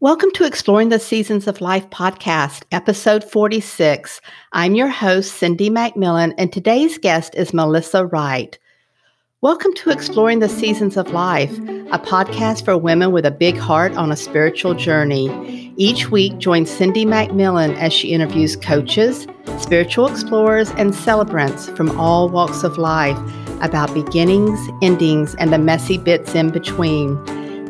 Welcome to Exploring the Seasons of Life podcast, episode 46. I'm your host, Cindy McMillan, and today's guest is Melissa Wright. Welcome to Exploring the Seasons of Life, a podcast for women with a big heart on a spiritual journey. Each week, join Cindy McMillan as she interviews coaches, spiritual explorers, and celebrants from all walks of life about beginnings, endings, and the messy bits in between.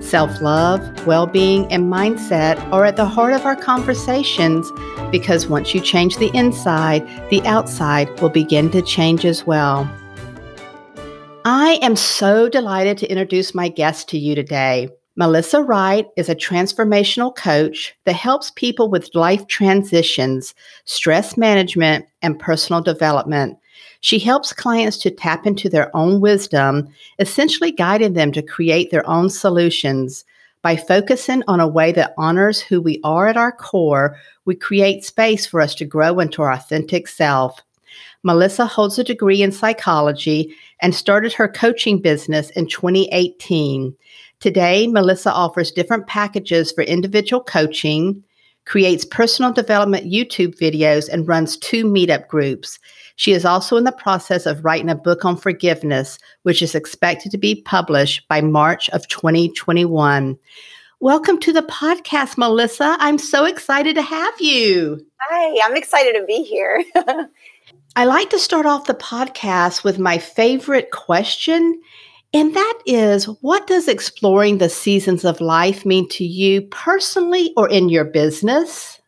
Self love, well being, and mindset are at the heart of our conversations because once you change the inside, the outside will begin to change as well. I am so delighted to introduce my guest to you today. Melissa Wright is a transformational coach that helps people with life transitions, stress management, and personal development. She helps clients to tap into their own wisdom, essentially guiding them to create their own solutions. By focusing on a way that honors who we are at our core, we create space for us to grow into our authentic self. Melissa holds a degree in psychology and started her coaching business in 2018. Today, Melissa offers different packages for individual coaching, creates personal development YouTube videos, and runs two meetup groups. She is also in the process of writing a book on forgiveness, which is expected to be published by March of 2021. Welcome to the podcast, Melissa. I'm so excited to have you. Hi, I'm excited to be here. I like to start off the podcast with my favorite question, and that is what does exploring the seasons of life mean to you personally or in your business?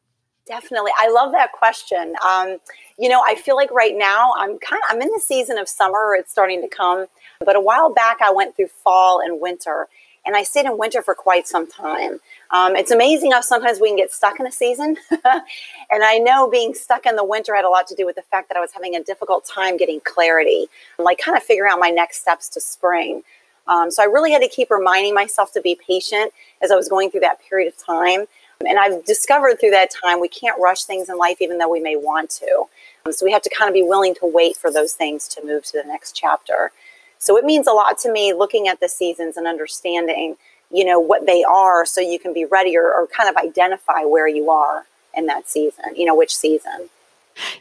Definitely. I love that question. Um, you know, I feel like right now I'm kind of I'm in the season of summer. It's starting to come, but a while back I went through fall and winter, and I stayed in winter for quite some time. Um, it's amazing how sometimes we can get stuck in a season, and I know being stuck in the winter had a lot to do with the fact that I was having a difficult time getting clarity, like kind of figuring out my next steps to spring. Um, so I really had to keep reminding myself to be patient as I was going through that period of time. And I've discovered through that time we can't rush things in life even though we may want to. Um, so we have to kind of be willing to wait for those things to move to the next chapter. So it means a lot to me looking at the seasons and understanding, you know, what they are so you can be ready or, or kind of identify where you are in that season, you know, which season.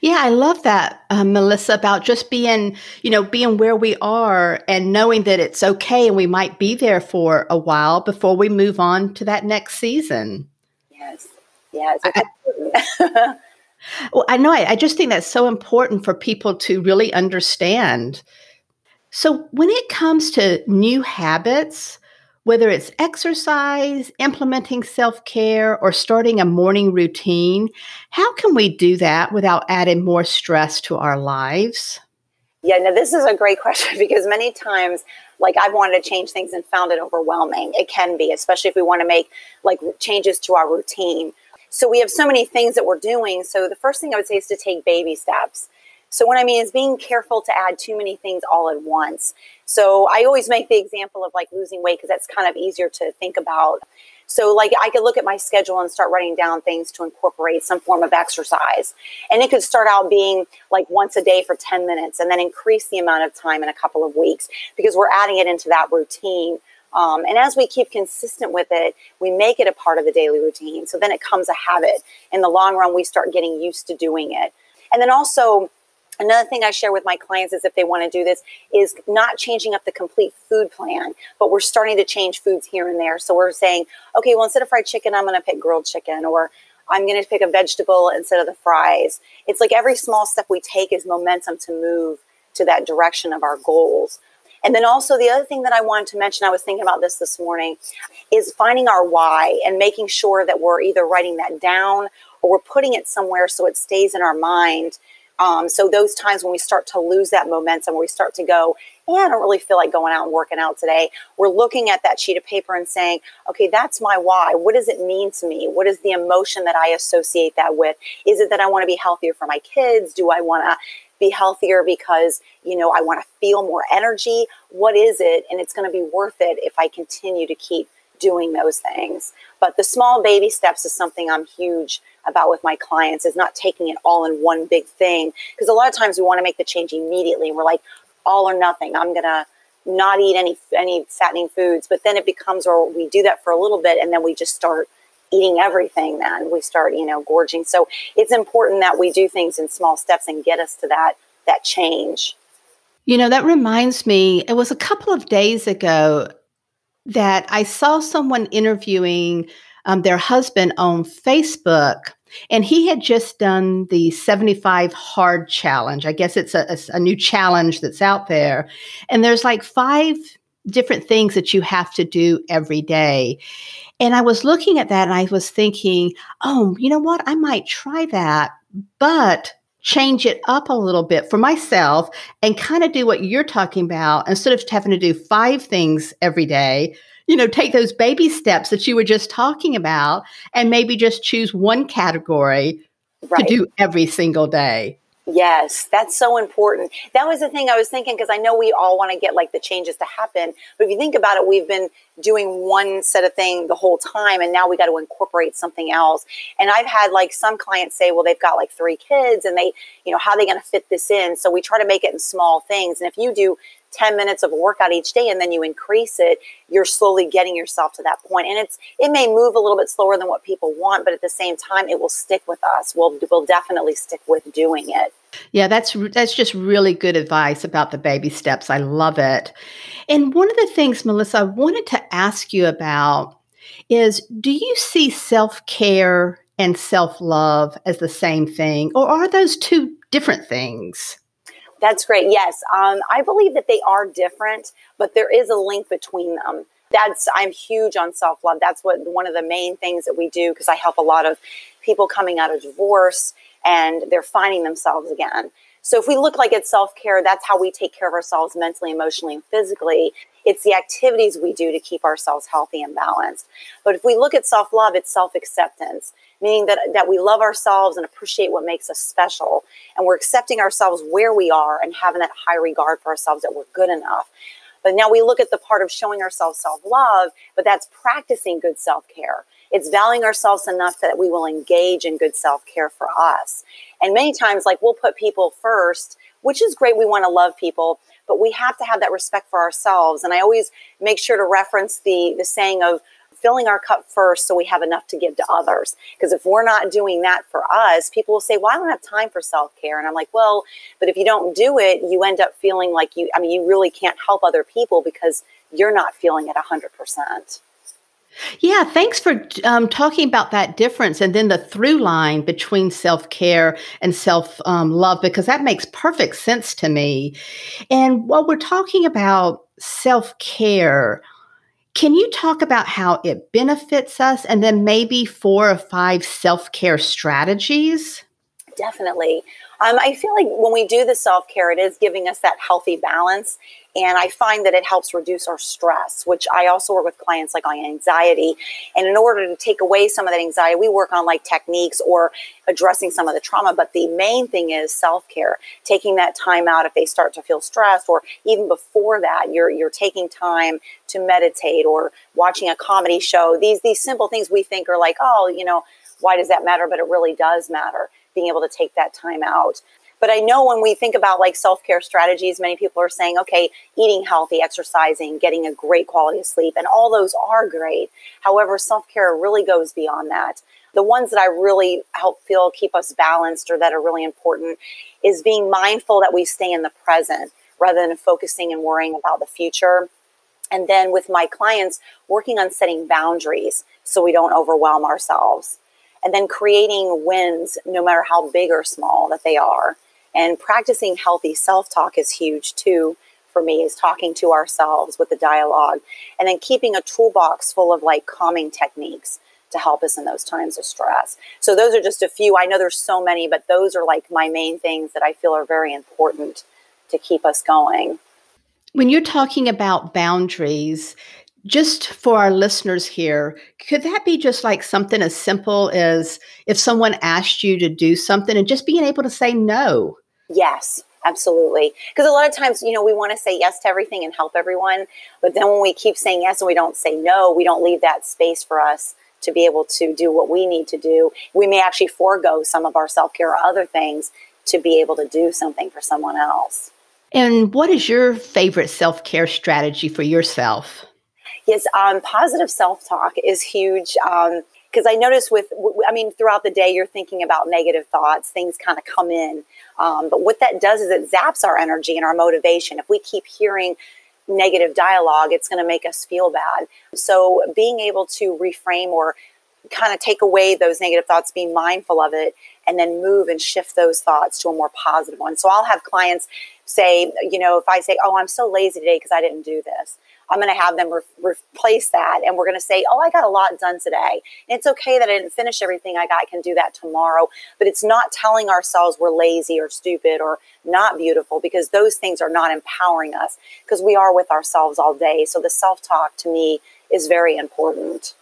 Yeah, I love that, uh, Melissa, about just being, you know, being where we are and knowing that it's okay and we might be there for a while before we move on to that next season. Yes. I, well, I know. I, I just think that's so important for people to really understand. So, when it comes to new habits, whether it's exercise, implementing self care, or starting a morning routine, how can we do that without adding more stress to our lives? Yeah, now this is a great question because many times, like I've wanted to change things and found it overwhelming. It can be, especially if we want to make like changes to our routine. So we have so many things that we're doing. So the first thing I would say is to take baby steps. So what I mean is being careful to add too many things all at once. So I always make the example of like losing weight because that's kind of easier to think about. So like I could look at my schedule and start writing down things to incorporate some form of exercise. And it could start out being like once a day for 10 minutes and then increase the amount of time in a couple of weeks because we're adding it into that routine um, and as we keep consistent with it, we make it a part of the daily routine. So then it comes a habit. In the long run, we start getting used to doing it. And then also, Another thing I share with my clients is if they want to do this is not changing up the complete food plan, but we're starting to change foods here and there. So we're saying, okay, well, instead of fried chicken, I'm going to pick grilled chicken, or I'm going to pick a vegetable instead of the fries. It's like every small step we take is momentum to move to that direction of our goals. And then also the other thing that I wanted to mention, I was thinking about this this morning, is finding our why and making sure that we're either writing that down or we're putting it somewhere so it stays in our mind. Um, so those times when we start to lose that momentum, where we start to go, yeah, I don't really feel like going out and working out today. We're looking at that sheet of paper and saying, okay, that's my why. What does it mean to me? What is the emotion that I associate that with? Is it that I want to be healthier for my kids? Do I want to be healthier because, you know, I want to feel more energy? What is it? And it's going to be worth it if I continue to keep doing those things. But the small baby steps is something I'm huge about with my clients is not taking it all in one big thing. Because a lot of times we want to make the change immediately we're like all or nothing. I'm going to not eat any any fattening foods, but then it becomes or we do that for a little bit and then we just start eating everything then. We start you know gorging. So it's important that we do things in small steps and get us to that that change. You know that reminds me it was a couple of days ago that i saw someone interviewing um, their husband on facebook and he had just done the 75 hard challenge i guess it's a, a new challenge that's out there and there's like five different things that you have to do every day. And I was looking at that and I was thinking, oh, you know what? I might try that, but change it up a little bit for myself and kind of do what you're talking about instead of having to do five things every day. You know, take those baby steps that you were just talking about and maybe just choose one category right. to do every single day. Yes, that's so important. That was the thing I was thinking because I know we all want to get like the changes to happen. But if you think about it, we've been doing one set of thing the whole time and now we got to incorporate something else. And I've had like some clients say, well, they've got like three kids and they, you know, how are they going to fit this in? So we try to make it in small things. And if you do 10 minutes of a workout each day and then you increase it you're slowly getting yourself to that point. And it's it may move a little bit slower than what people want but at the same time it will stick with us. We'll we'll definitely stick with doing it. Yeah that's that's just really good advice about the baby steps. I love it. And one of the things melissa i wanted to ask you about is do you see self-care and self-love as the same thing or are those two different things that's great. Yes. Um, I believe that they are different, but there is a link between them. That's, I'm huge on self love. That's what one of the main things that we do because I help a lot of people coming out of divorce and they're finding themselves again. So if we look like it's self care, that's how we take care of ourselves mentally, emotionally, and physically. It's the activities we do to keep ourselves healthy and balanced. But if we look at self love, it's self acceptance, meaning that, that we love ourselves and appreciate what makes us special. And we're accepting ourselves where we are and having that high regard for ourselves that we're good enough. But now we look at the part of showing ourselves self love, but that's practicing good self care. It's valuing ourselves enough that we will engage in good self care for us. And many times, like we'll put people first, which is great. We want to love people, but we have to have that respect for ourselves. And I always make sure to reference the, the saying of, filling our cup first so we have enough to give to others. Because if we're not doing that for us, people will say, Well, I don't have time for self care. And I'm like, Well, but if you don't do it, you end up feeling like you, I mean, you really can't help other people because you're not feeling it 100%. Yeah, thanks for um, talking about that difference and then the through line between self care and self um, love, because that makes perfect sense to me. And while we're talking about self care, can you talk about how it benefits us and then maybe four or five self care strategies? Definitely. Um, I feel like when we do the self care, it is giving us that healthy balance. And I find that it helps reduce our stress, which I also work with clients like on anxiety. And in order to take away some of that anxiety, we work on like techniques or addressing some of the trauma. But the main thing is self care, taking that time out if they start to feel stressed, or even before that, you're you're taking time to meditate or watching a comedy show. These these simple things we think are like, oh, you know, why does that matter? But it really does matter being able to take that time out. But I know when we think about like self care strategies, many people are saying, okay, eating healthy, exercising, getting a great quality of sleep, and all those are great. However, self care really goes beyond that. The ones that I really help feel keep us balanced or that are really important is being mindful that we stay in the present rather than focusing and worrying about the future. And then with my clients, working on setting boundaries so we don't overwhelm ourselves and then creating wins, no matter how big or small that they are. And practicing healthy self talk is huge too for me, is talking to ourselves with the dialogue. And then keeping a toolbox full of like calming techniques to help us in those times of stress. So, those are just a few. I know there's so many, but those are like my main things that I feel are very important to keep us going. When you're talking about boundaries, just for our listeners here, could that be just like something as simple as if someone asked you to do something and just being able to say no? Yes, absolutely. Because a lot of times, you know, we want to say yes to everything and help everyone. But then when we keep saying yes and we don't say no, we don't leave that space for us to be able to do what we need to do. We may actually forego some of our self care or other things to be able to do something for someone else. And what is your favorite self care strategy for yourself? Yes, um, positive self talk is huge. Um, because I notice with, I mean, throughout the day, you're thinking about negative thoughts, things kind of come in. Um, but what that does is it zaps our energy and our motivation. If we keep hearing negative dialogue, it's going to make us feel bad. So being able to reframe or kind of take away those negative thoughts, be mindful of it, and then move and shift those thoughts to a more positive one. So I'll have clients say, you know, if I say, oh, I'm so lazy today because I didn't do this. I'm going to have them re- replace that. And we're going to say, oh, I got a lot done today. And it's okay that I didn't finish everything I got. I can do that tomorrow. But it's not telling ourselves we're lazy or stupid or not beautiful because those things are not empowering us because we are with ourselves all day. So the self talk to me is very important.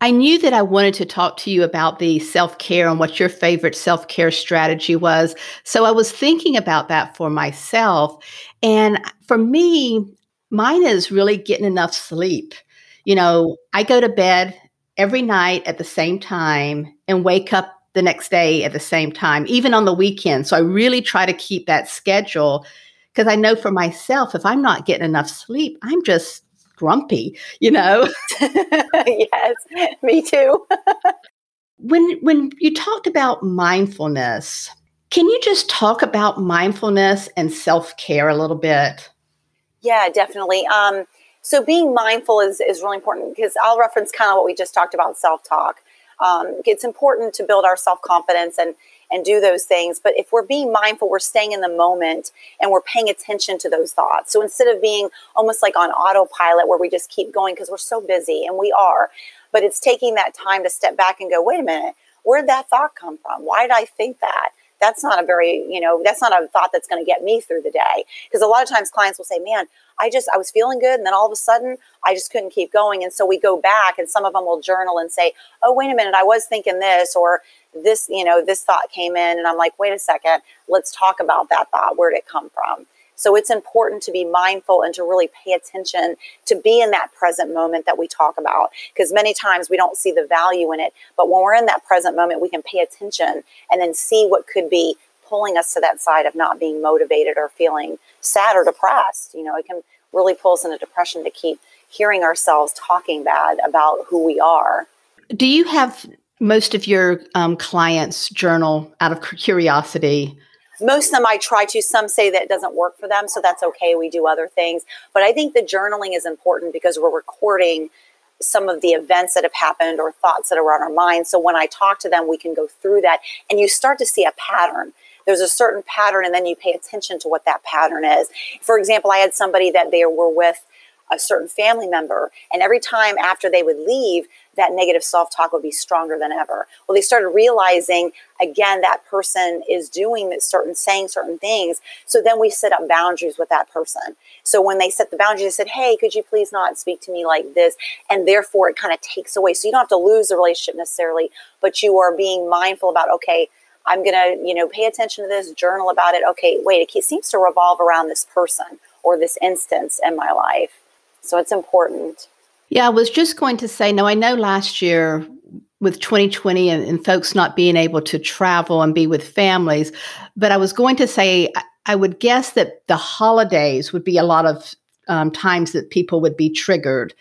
I knew that I wanted to talk to you about the self care and what your favorite self care strategy was. So I was thinking about that for myself. And for me, Mine is really getting enough sleep. You know, I go to bed every night at the same time and wake up the next day at the same time, even on the weekend. So I really try to keep that schedule because I know for myself, if I'm not getting enough sleep, I'm just grumpy, you know? yes, me too. when when you talked about mindfulness, can you just talk about mindfulness and self-care a little bit? Yeah, definitely. Um, so being mindful is, is really important because I'll reference kind of what we just talked about self talk. Um, it's important to build our self confidence and and do those things. But if we're being mindful, we're staying in the moment and we're paying attention to those thoughts. So instead of being almost like on autopilot where we just keep going because we're so busy and we are, but it's taking that time to step back and go, wait a minute, where did that thought come from? Why did I think that? That's not a very you know that's not a thought that's going to get me through the day. Because a lot of times clients will say man i just i was feeling good and then all of a sudden i just couldn't keep going. And so we go back and some of them will journal and say oh wait a minute i was thinking this or this you know this thought came in and i'm like wait a second let's talk about that thought. Where did it come from so it's important to be mindful and to really pay attention to be in that present moment that we talk about. Because many times we don't see the value in it. But when we're in that present moment, we can pay attention and then see what could be pulling us to that side of not being motivated or feeling sad or depressed. You know, it can really pull us into depression to keep hearing ourselves talking bad about who we are. Do you have most of your um, clients journal out of curiosity? Most of them I try to. Some say that it doesn't work for them, so that's okay. We do other things. But I think the journaling is important because we're recording some of the events that have happened or thoughts that are on our mind. So when I talk to them, we can go through that and you start to see a pattern. There's a certain pattern, and then you pay attention to what that pattern is. For example, I had somebody that they were with a certain family member. And every time after they would leave, that negative self talk would be stronger than ever. Well, they started realizing again that person is doing certain, saying certain things. So then we set up boundaries with that person. So when they set the boundaries, they said, Hey, could you please not speak to me like this? And therefore, it kind of takes away. So you don't have to lose the relationship necessarily, but you are being mindful about, okay, I'm going to, you know, pay attention to this, journal about it. Okay, wait, it seems to revolve around this person or this instance in my life. So it's important. Yeah, I was just going to say, no, I know last year with 2020 and, and, folks not being able to travel and be with families, but I was going to say, I, I would guess that the holidays would be a lot of um, times that people would be triggered.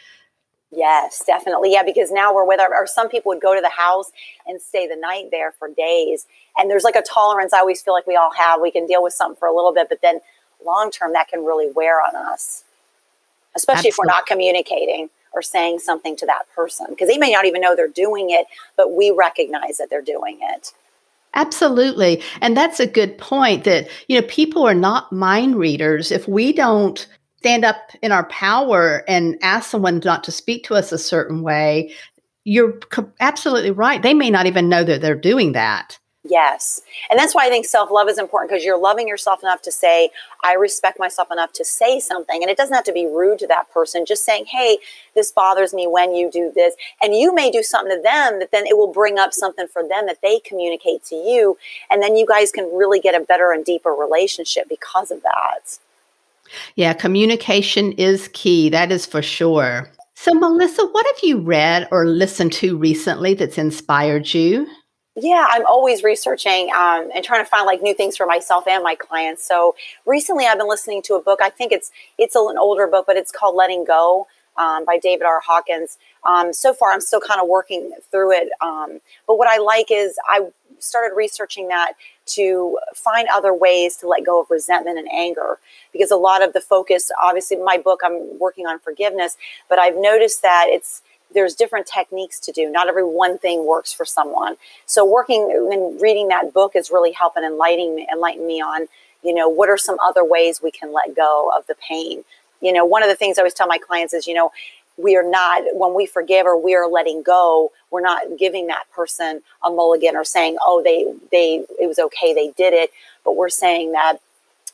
Yes, definitely. Yeah, because now we're with our, or some people would go to the house and stay the night there for days. And there's like a tolerance I always feel like we all have. We can deal with something for a little bit, but then long term, that can really wear on us especially Absolutely. if we're not communicating or saying something to that person because they may not even know they're doing it, but we recognize that they're doing it. Absolutely. And that's a good point that, you know, people are not mind readers. If we don't stand up in our power and ask someone not to speak to us a certain way, you're absolutely right. They may not even know that they're doing that. Yes. And that's why I think self love is important because you're loving yourself enough to say, I respect myself enough to say something. And it doesn't have to be rude to that person, just saying, hey, this bothers me when you do this. And you may do something to them that then it will bring up something for them that they communicate to you. And then you guys can really get a better and deeper relationship because of that. Yeah, communication is key. That is for sure. So, Melissa, what have you read or listened to recently that's inspired you? Yeah, I'm always researching um, and trying to find like new things for myself and my clients. So recently, I've been listening to a book. I think it's it's an older book, but it's called Letting Go um, by David R. Hawkins. Um, so far, I'm still kind of working through it. Um, but what I like is I started researching that to find other ways to let go of resentment and anger because a lot of the focus, obviously, my book, I'm working on forgiveness, but I've noticed that it's there's different techniques to do. Not every one thing works for someone. So working and reading that book is really helping enlightening enlighten me on, you know, what are some other ways we can let go of the pain. You know, one of the things I always tell my clients is, you know, we are not when we forgive or we are letting go we're not giving that person a mulligan or saying oh they they it was okay they did it but we're saying that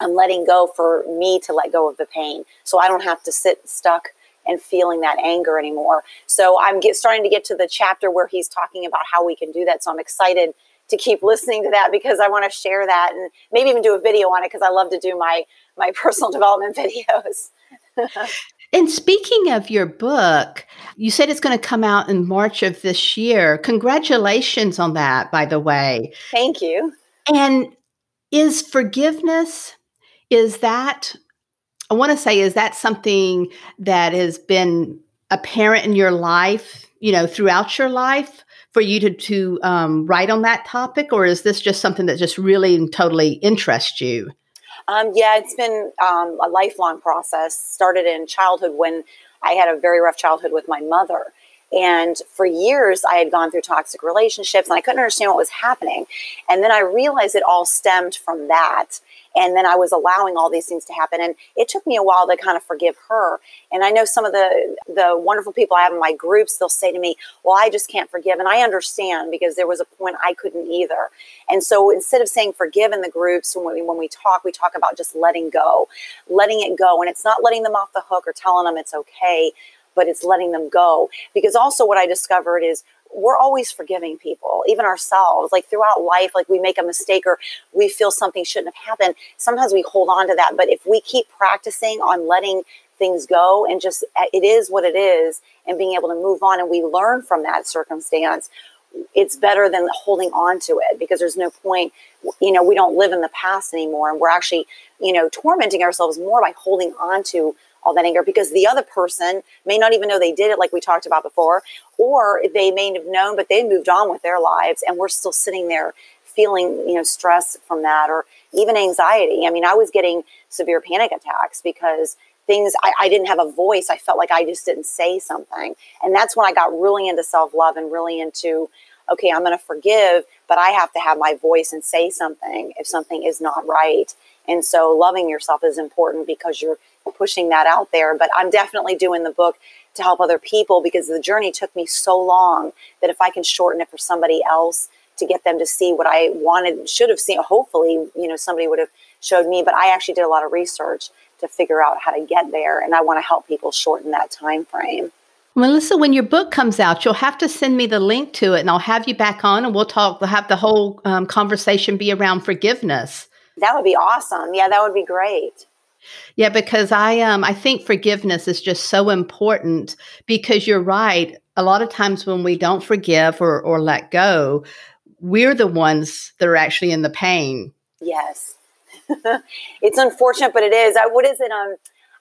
i'm letting go for me to let go of the pain so i don't have to sit stuck and feeling that anger anymore so i'm get, starting to get to the chapter where he's talking about how we can do that so i'm excited to keep listening to that because i want to share that and maybe even do a video on it because i love to do my my personal development videos And speaking of your book, you said it's going to come out in March of this year. Congratulations on that, by the way. Thank you. And is forgiveness, is that, I want to say, is that something that has been apparent in your life, you know, throughout your life? For you to to um, write on that topic, or is this just something that just really and totally interests you? Um, yeah, it's been um, a lifelong process. Started in childhood when I had a very rough childhood with my mother. And for years, I had gone through toxic relationships and I couldn't understand what was happening. And then I realized it all stemmed from that and then I was allowing all these things to happen. And it took me a while to kind of forgive her. And I know some of the the wonderful people I have in my groups, they'll say to me, "Well, I just can't forgive," and I understand because there was a point I couldn't either. And so instead of saying forgive in the groups, when we when we talk, we talk about just letting go, letting it go, and it's not letting them off the hook or telling them it's okay but it's letting them go. Because also, what I discovered is we're always forgiving people, even ourselves. Like throughout life, like we make a mistake or we feel something shouldn't have happened. Sometimes we hold on to that. But if we keep practicing on letting things go and just uh, it is what it is and being able to move on and we learn from that circumstance, it's better than holding on to it because there's no point you know we don't live in the past anymore and we're actually you know tormenting ourselves more by holding on to all that anger because the other person may not even know they did it like we talked about before or they may have known but they moved on with their lives and we're still sitting there feeling you know stress from that or even anxiety. I mean i was getting severe panic attacks because things I, I didn't have a voice. I felt like i just didn't say something. And that's when i got really into self-love and really into okay i'm going to forgive but i have to have my voice and say something if something is not right and so loving yourself is important because you're pushing that out there. But I'm definitely doing the book to help other people because the journey took me so long that if I can shorten it for somebody else to get them to see what I wanted, should have seen, hopefully, you know, somebody would have showed me. But I actually did a lot of research to figure out how to get there. And I want to help people shorten that time frame. Melissa, when your book comes out, you'll have to send me the link to it and I'll have you back on and we'll talk, we'll have the whole um, conversation be around forgiveness. That would be awesome. Yeah, that would be great. Yeah, because I um I think forgiveness is just so important because you're right. A lot of times when we don't forgive or, or let go, we're the ones that are actually in the pain. Yes. it's unfortunate, but it is. I, what is it? Um,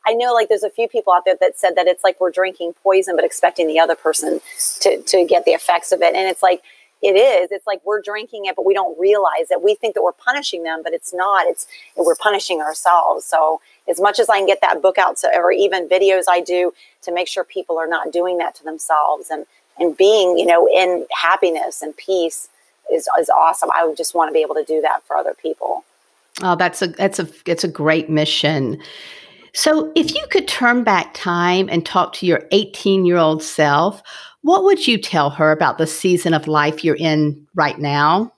I know like there's a few people out there that said that it's like we're drinking poison, but expecting the other person to, to get the effects of it. And it's like, it is. It's like we're drinking it but we don't realize that we think that we're punishing them but it's not. It's we're punishing ourselves. So as much as i can get that book out to or even videos i do to make sure people are not doing that to themselves and and being you know in happiness and peace is is awesome. I would just want to be able to do that for other people. Oh that's a that's a it's a great mission. So if you could turn back time and talk to your 18 year old self what would you tell her about the season of life you're in right now?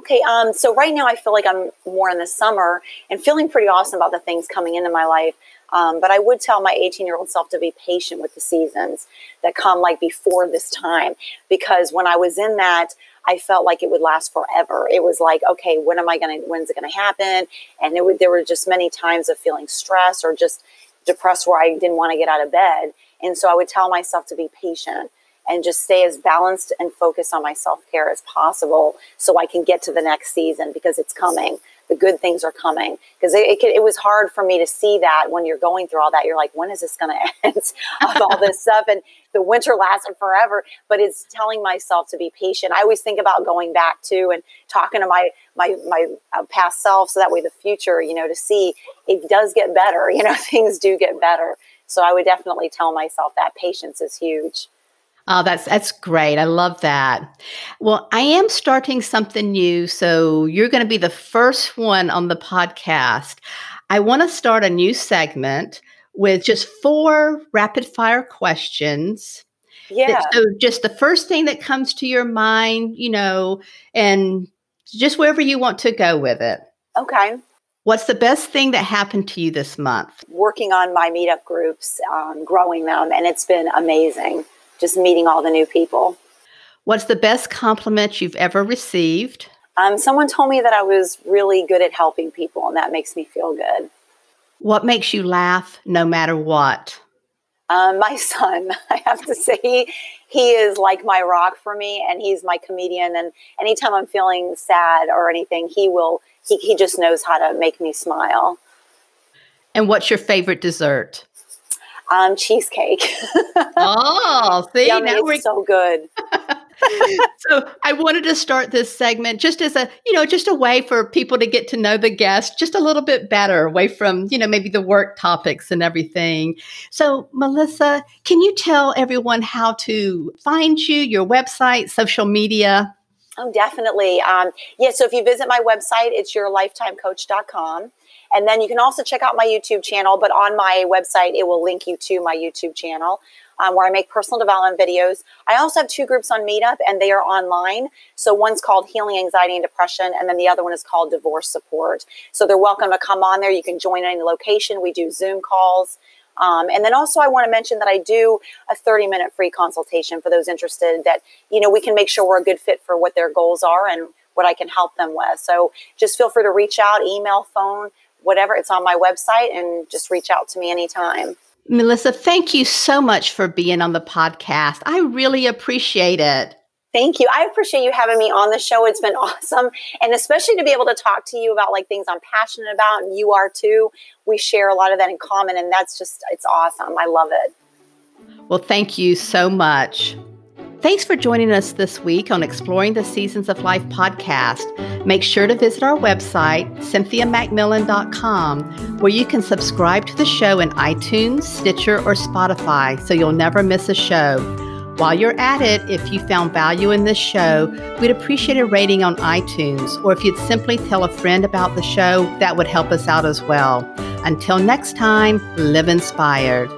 Okay, um, so right now I feel like I'm more in the summer and feeling pretty awesome about the things coming into my life. Um, but I would tell my 18 year old self to be patient with the seasons that come like before this time. Because when I was in that, I felt like it would last forever. It was like, okay, when am I going to, when's it going to happen? And it would, there were just many times of feeling stressed or just depressed where I didn't want to get out of bed. And so I would tell myself to be patient and just stay as balanced and focused on my self care as possible so I can get to the next season because it's coming. the good things are coming. Because it, it, it, was hard for me to see that when you're going through all that. You're like when is this going to end of all this stuff? And the winter lasted forever but it's telling myself to be patient. I always think about going back to and talking to my my my uh, past self so that way the future you know to see it does get better you know things do get better. So i would definitely tell myself that patience is huge Oh, that's that's great. I love that. Well, I am starting something new, so you're going to be the first one on the podcast. I want to start a new segment with just four rapid fire questions. Yeah. So just the first thing that comes to your mind, you know, and just wherever you want to go with it. Okay. What's the best thing that happened to you this month? Working on my meetup groups, um, growing them, and it's been amazing just meeting all the new people. What's the best compliment you've ever received? Um, someone told me that I was really good at helping people, and that makes me feel good. What makes you laugh no matter what? Um, my son, I have to say, he, he is like my rock for me, and he's my comedian. And anytime I'm feeling sad or anything, he will, he, he just knows how to make me smile. And what's your favorite dessert? Um, cheesecake. oh, see, Yummy, now we're so good. so I wanted to start this segment just as a, you know, just a way for people to get to know the guest just a little bit better, away from, you know, maybe the work topics and everything. So, Melissa, can you tell everyone how to find you, your website, social media? Oh, definitely. Um, yeah, so if you visit my website, it's yourlifetimecoach.com. And then you can also check out my YouTube channel, but on my website, it will link you to my YouTube channel. Um, where I make personal development videos. I also have two groups on Meetup, and they are online. So one's called Healing Anxiety and Depression, and then the other one is called Divorce Support. So they're welcome to come on there. You can join any location. We do Zoom calls. Um, and then also, I want to mention that I do a 30 minute free consultation for those interested that, you know, we can make sure we're a good fit for what their goals are and what I can help them with. So just feel free to reach out, email, phone whatever. It's on my website and just reach out to me anytime. Melissa, thank you so much for being on the podcast. I really appreciate it. Thank you. I appreciate you having me on the show. It's been awesome. And especially to be able to talk to you about like things I'm passionate about and you are too. We share a lot of that in common and that's just it's awesome. I love it. Well, thank you so much. Thanks for joining us this week on Exploring the Seasons of Life podcast. Make sure to visit our website, cynthiamacmillan.com, where you can subscribe to the show in iTunes, Stitcher, or Spotify so you'll never miss a show. While you're at it, if you found value in this show, we'd appreciate a rating on iTunes, or if you'd simply tell a friend about the show, that would help us out as well. Until next time, live inspired.